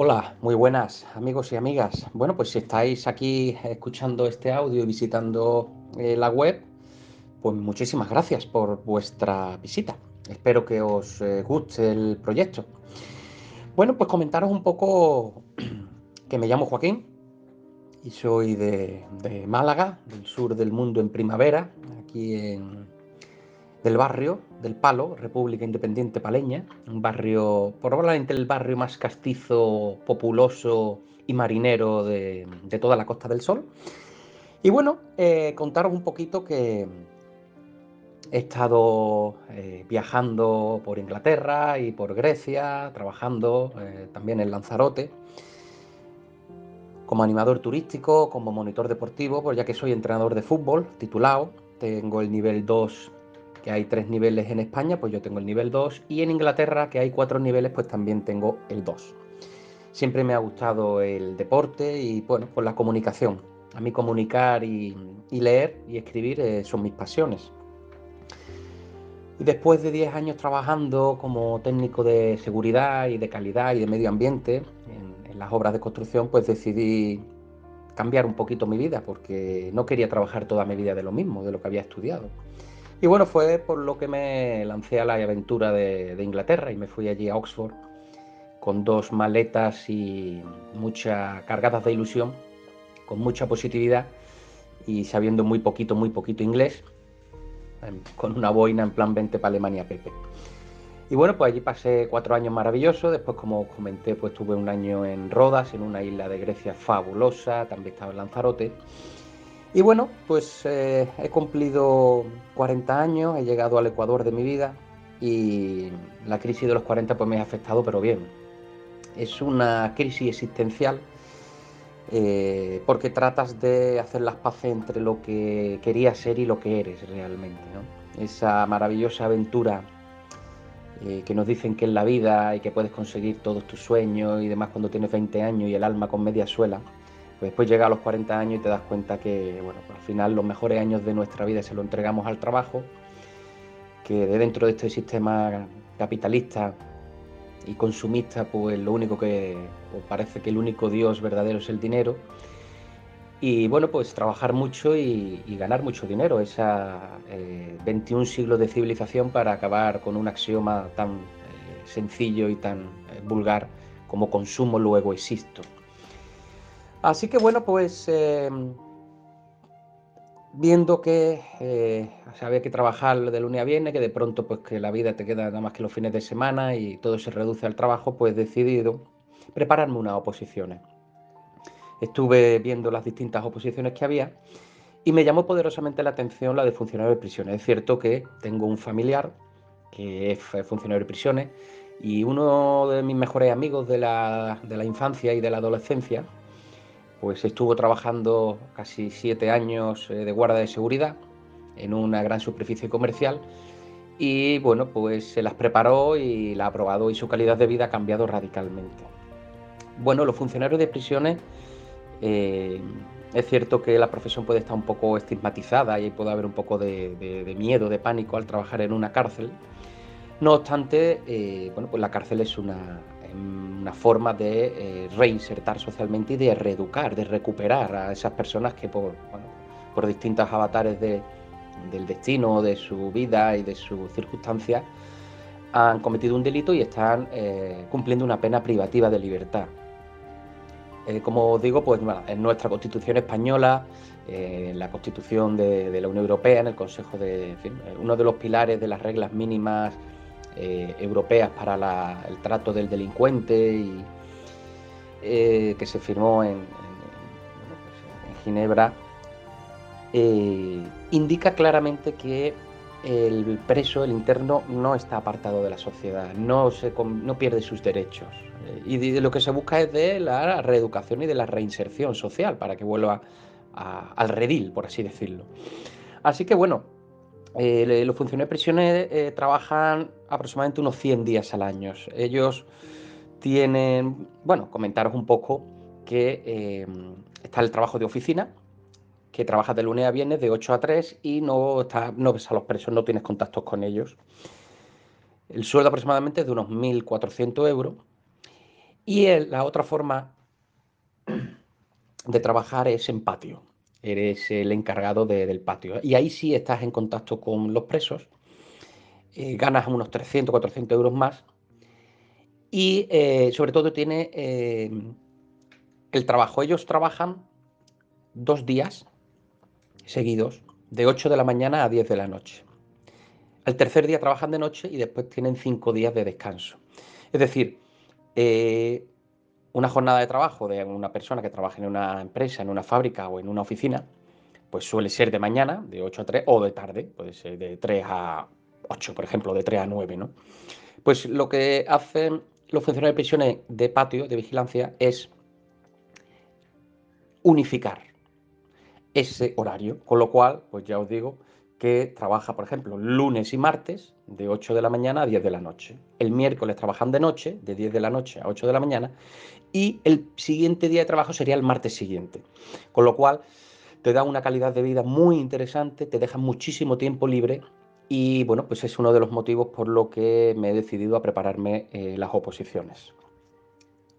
Hola, muy buenas amigos y amigas. Bueno, pues si estáis aquí escuchando este audio y visitando eh, la web, pues muchísimas gracias por vuestra visita. Espero que os eh, guste el proyecto. Bueno, pues comentaros un poco que me llamo Joaquín y soy de, de Málaga, del sur del mundo en primavera, aquí en, del barrio del Palo, República Independiente Paleña, un barrio, probablemente el barrio más castizo, populoso y marinero de, toda la Costa del Sol. Y bueno, eh, contaros un poquito que he estado eh, viajando por Inglaterra y por Grecia, trabajando eh, también en Lanzarote, como animador turístico, como monitor deportivo, pues ya que soy entrenador de fútbol titulado, tengo el nivel 2 que hay tres niveles en España, pues yo tengo el nivel 2 y en Inglaterra, que hay cuatro niveles, pues también tengo el 2. Siempre me ha gustado el deporte y bueno, pues la comunicación. A mí comunicar y, leer y escribir eh, son mis pasiones. Y después de 10 años trabajando como técnico de seguridad y de calidad y de medio ambiente en, en las obras de construcción, pues decidí cambiar un poquito mi vida porque no quería trabajar toda mi vida de lo mismo, de lo que había estudiado. Y bueno, fue por lo que me lancé a la aventura de, Inglaterra y me fui allí a Oxford con dos maletas y muchas cargadas de ilusión, con mucha positividad y sabiendo muy poquito, muy poquito inglés, em, con una boina en plan 20 para Alemania, Pepe. Y bueno, pues allí pasé cuatro años maravillosos. Después, como os comenté, pues tuve un año en Rodas, en una isla de Grecia fabulosa. También estaba en Lanzarote. Y bueno, pues eh, he cumplido 40 años, he llegado al Ecuador de mi vida y la crisis de los 40 pues me ha afectado, pero bien. Es una crisis existencial eh, porque tratas de hacer las paces entre lo que querías ser y lo que eres realmente. Esa maravillosa aventura eh, que nos dicen que es la vida y que puedes conseguir todos tus sueños y demás cuando tienes 20 años y el alma con media suela pues después llega a los 40 años y te das cuenta que, bueno, al final los mejores años de nuestra vida se lo entregamos al trabajo, que de dentro de este sistema capitalista y consumista, pues lo único que, pues parece que el único Dios verdadero es el dinero. Y bueno, pues trabajar mucho y, ganar mucho dinero, esa 21 eh, siglos de civilización para acabar con un axioma tan eh, sencillo y tan eh, vulgar como consumo luego existo. Así que bueno, pues em, viendo que eh, había que trabajar de lunes a viernes, que de pronto pues que la vida te queda nada más que los fines de semana y todo se reduce al trabajo, pues decidido prepararme unas oposiciones. Estuve viendo las distintas oposiciones que había y me llamó poderosamente la atención la de funcionario de prisiones. Es cierto que tengo un familiar que es funcionario de prisiones y uno de mis mejores amigos de la, de la infancia y de la adolescencia, pues estuvo trabajando casi siete años eh, de guardia de seguridad en una gran superficie comercial y bueno, pues se las preparó y la ha aprobado y su calidad de vida ha cambiado radicalmente. Bueno, los funcionarios de prisiones, eh, es cierto que la profesión puede estar un poco estigmatizada y puede haber un poco de, miedo, de pánico al trabajar en una cárcel. No obstante, eh, bueno, pues la cárcel es una, una forma de eh, reinsertar socialmente y de reeducar, de recuperar a esas personas que por, por distintos avatares del destino, de su vida y de sus circunstancias han cometido un delito y están eh, cumpliendo una pena privativa de libertad. Eh, como digo, pues en nuestra Constitución española, en la Constitución de, la Unión Europea, en el Consejo de, uno de los pilares de las reglas mínimas eh, europeas para el trato del delincuente y eh, que se firmó en, Ginebra, eh, indica claramente que el preso, el interno, no está apartado de la sociedad, no, se, no pierde sus derechos. y de, lo que se busca es de la reeducación y de la reinserción social para que vuelva al redil, por así decirlo. Así que bueno, los funcionarios de prisiones trabajan aproximadamente unos 100 días al año. Ellos tienen, bueno, comentaros un poco que eh, está el trabajo de oficina, que trabajas de lunes a viernes de 8 a 3 y no, no ves a los presos, no tienes contactos con ellos. El sueldo aproximadamente es de unos 1.400 euros Y la otra forma de trabajar es en patio. Eres el encargado del patio. Y ahí sí estás en contacto con los presos. Eh, ganas unos 300, 400 euros más. Y eh, sobre todo tiene eh, el trabajo. Ellos trabajan dos días seguidos, de 8 de la mañana a 10 de la noche. Al tercer día trabajan de noche y después tienen cinco días de descanso. Es decir, una jornada de trabajo de una persona que trabaja en una empresa, en una fábrica o en una oficina, pues suele ser de mañana, de 8 a 3, o de tarde, puede ser de 3 a 8, por ejemplo, de 3 a 9, ¿no? Pues lo que hacen los funcionarios de prisiones de patio, de vigilancia, es unificar ese horario, con lo cual, pues ya os digo, que trabaja, por ejemplo, lunes y martes de 8 de la mañana a 10 de la noche. El miércoles trabajan de noche, de 10 de la noche a 8 de la mañana, y el siguiente día de trabajo sería el martes siguiente. Con lo cual, te da una calidad de vida muy interesante, te deja muchísimo tiempo libre y bueno, pues es uno de los motivos por lo que me he decidido a prepararme eh, las oposiciones.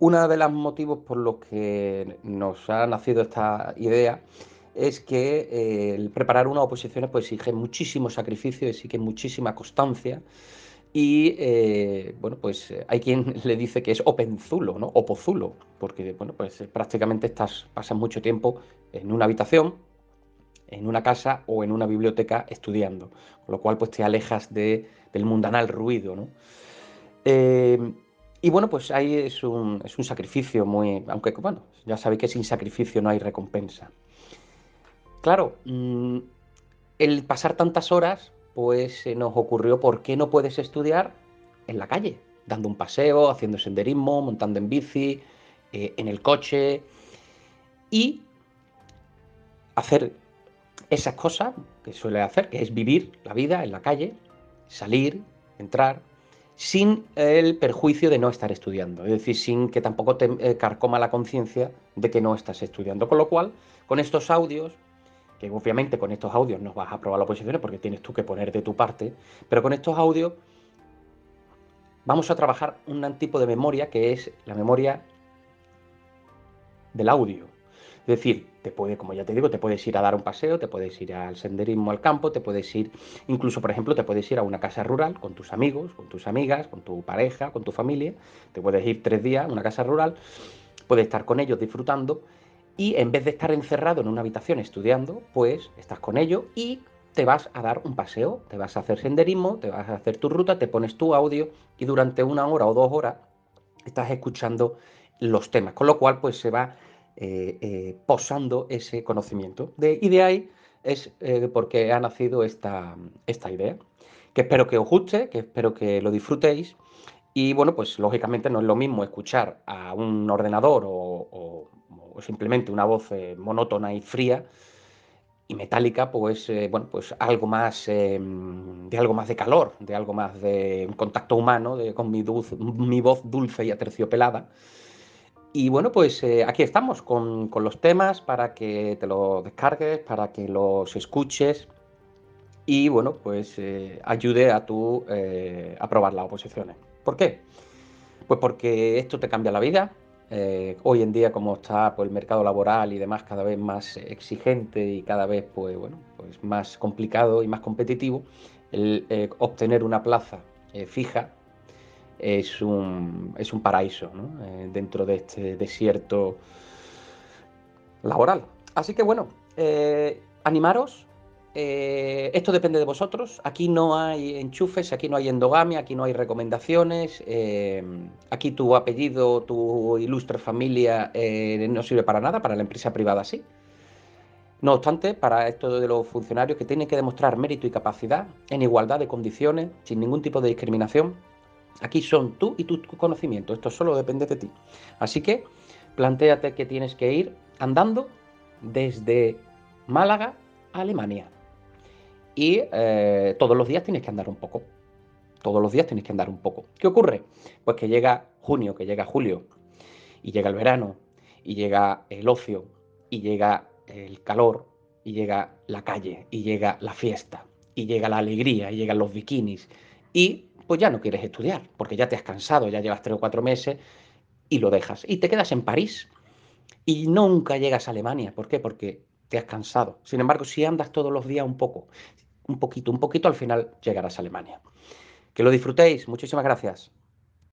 Uno de los motivos por los que nos ha nacido esta idea es que eh, el preparar una oposición pues, exige muchísimo sacrificio, exige muchísima constancia. Y eh, bueno, pues hay quien le dice que es openzulo, ¿no? O pozulo, porque bueno, pues prácticamente estás, pasas mucho tiempo en una habitación, en una casa o en una biblioteca estudiando, con lo cual pues te alejas de, del mundanal ruido, ¿no? y bueno, pues ahí es un, es un sacrificio muy, aunque bueno, ya sabéis que sin sacrificio no hay recompensa. Claro, mm, el pasar tantas horas, pues se nos ocurrió por qué no puedes estudiar en la calle, dando un paseo, haciendo senderismo, montando en bici, eh, en el coche y hacer esas cosas que suele hacer, que es vivir la vida en la calle, salir, entrar, sin el perjuicio de no estar estudiando, es decir, sin que tampoco te eh, carcoma la conciencia de que no estás estudiando. Con lo cual, con estos audios que obviamente con estos audios no vas a aprobar las oposiciones porque tienes tú que poner de tu parte, pero con estos audios vamos a trabajar un tipo de memoria que es la memoria del audio. Es decir, te puede, como ya te digo, te puedes ir a dar un paseo, te puedes ir al senderismo al campo, te puedes ir, incluso por ejemplo, te puedes ir a una casa rural con tus amigos, con tus amigas, con tu pareja, con tu familia, te puedes ir tres días a una casa rural, puedes estar con ellos disfrutando y en vez de estar encerrado en una habitación estudiando, pues estás con ello y te vas a dar un paseo, te vas a hacer senderismo, te vas a hacer tu ruta, te pones tu audio y durante una hora o dos horas estás escuchando los temas, con lo cual pues se va eh, eh, posando ese conocimiento. De, y de ahí es eh, porque ha nacido esta, esta idea, que espero que os guste, que espero que lo disfrutéis. Y bueno, pues lógicamente no es lo mismo escuchar a un ordenador o simplemente una voz monótona y fría y metálica, pues bueno, pues algo más de algo más de calor, de algo más de contacto humano, de, con mi, mi voz dulce y aterciopelada. Y bueno, pues eh, aquí estamos con, con, los temas para que te los descargues, para que los escuches y bueno, pues ayude a tu aprobar las oposiciones. ¿Por qué? Pues porque esto te cambia la vida, eh, hoy en día, como está pues, el mercado laboral y demás cada vez más exigente y cada vez pues, bueno, pues más complicado y más competitivo, el eh, obtener una plaza eh, fija es un, es un paraíso dentro de este desierto laboral. Así que bueno, animaros, eh, esto depende de vosotros. Aquí no hay enchufes, aquí no hay endogamia, aquí no hay recomendaciones. Eh, aquí tu apellido, tu ilustre familia eh, no sirve para nada, para la empresa privada sí. No obstante, para esto de los funcionarios que tienen que demostrar mérito y capacidad en igualdad de condiciones, sin ningún tipo de discriminación, aquí son tú y tu conocimiento. Esto solo depende de ti. Así que planteate que tienes que ir andando desde Málaga a Alemania y eh, todos los días tienes que andar un poco. Todos los días tienes que andar un poco. ¿Qué ocurre? Pues que llega junio, que llega julio, y llega el verano, y llega el ocio, y llega el calor, y llega la calle, y llega la fiesta, y llega la alegría, y llegan los bikinis, y pues ya no quieres estudiar, porque ya te has cansado, ya llevas tres o cuatro meses, y lo dejas. Y te quedas en París y nunca llegas a Alemania. ¿Por qué? Porque te has cansado. Sin embargo, si andas todos los días un poco, un poquito, un poquito, al final llegarás a Alemania. Que lo disfrutéis. Muchísimas gracias.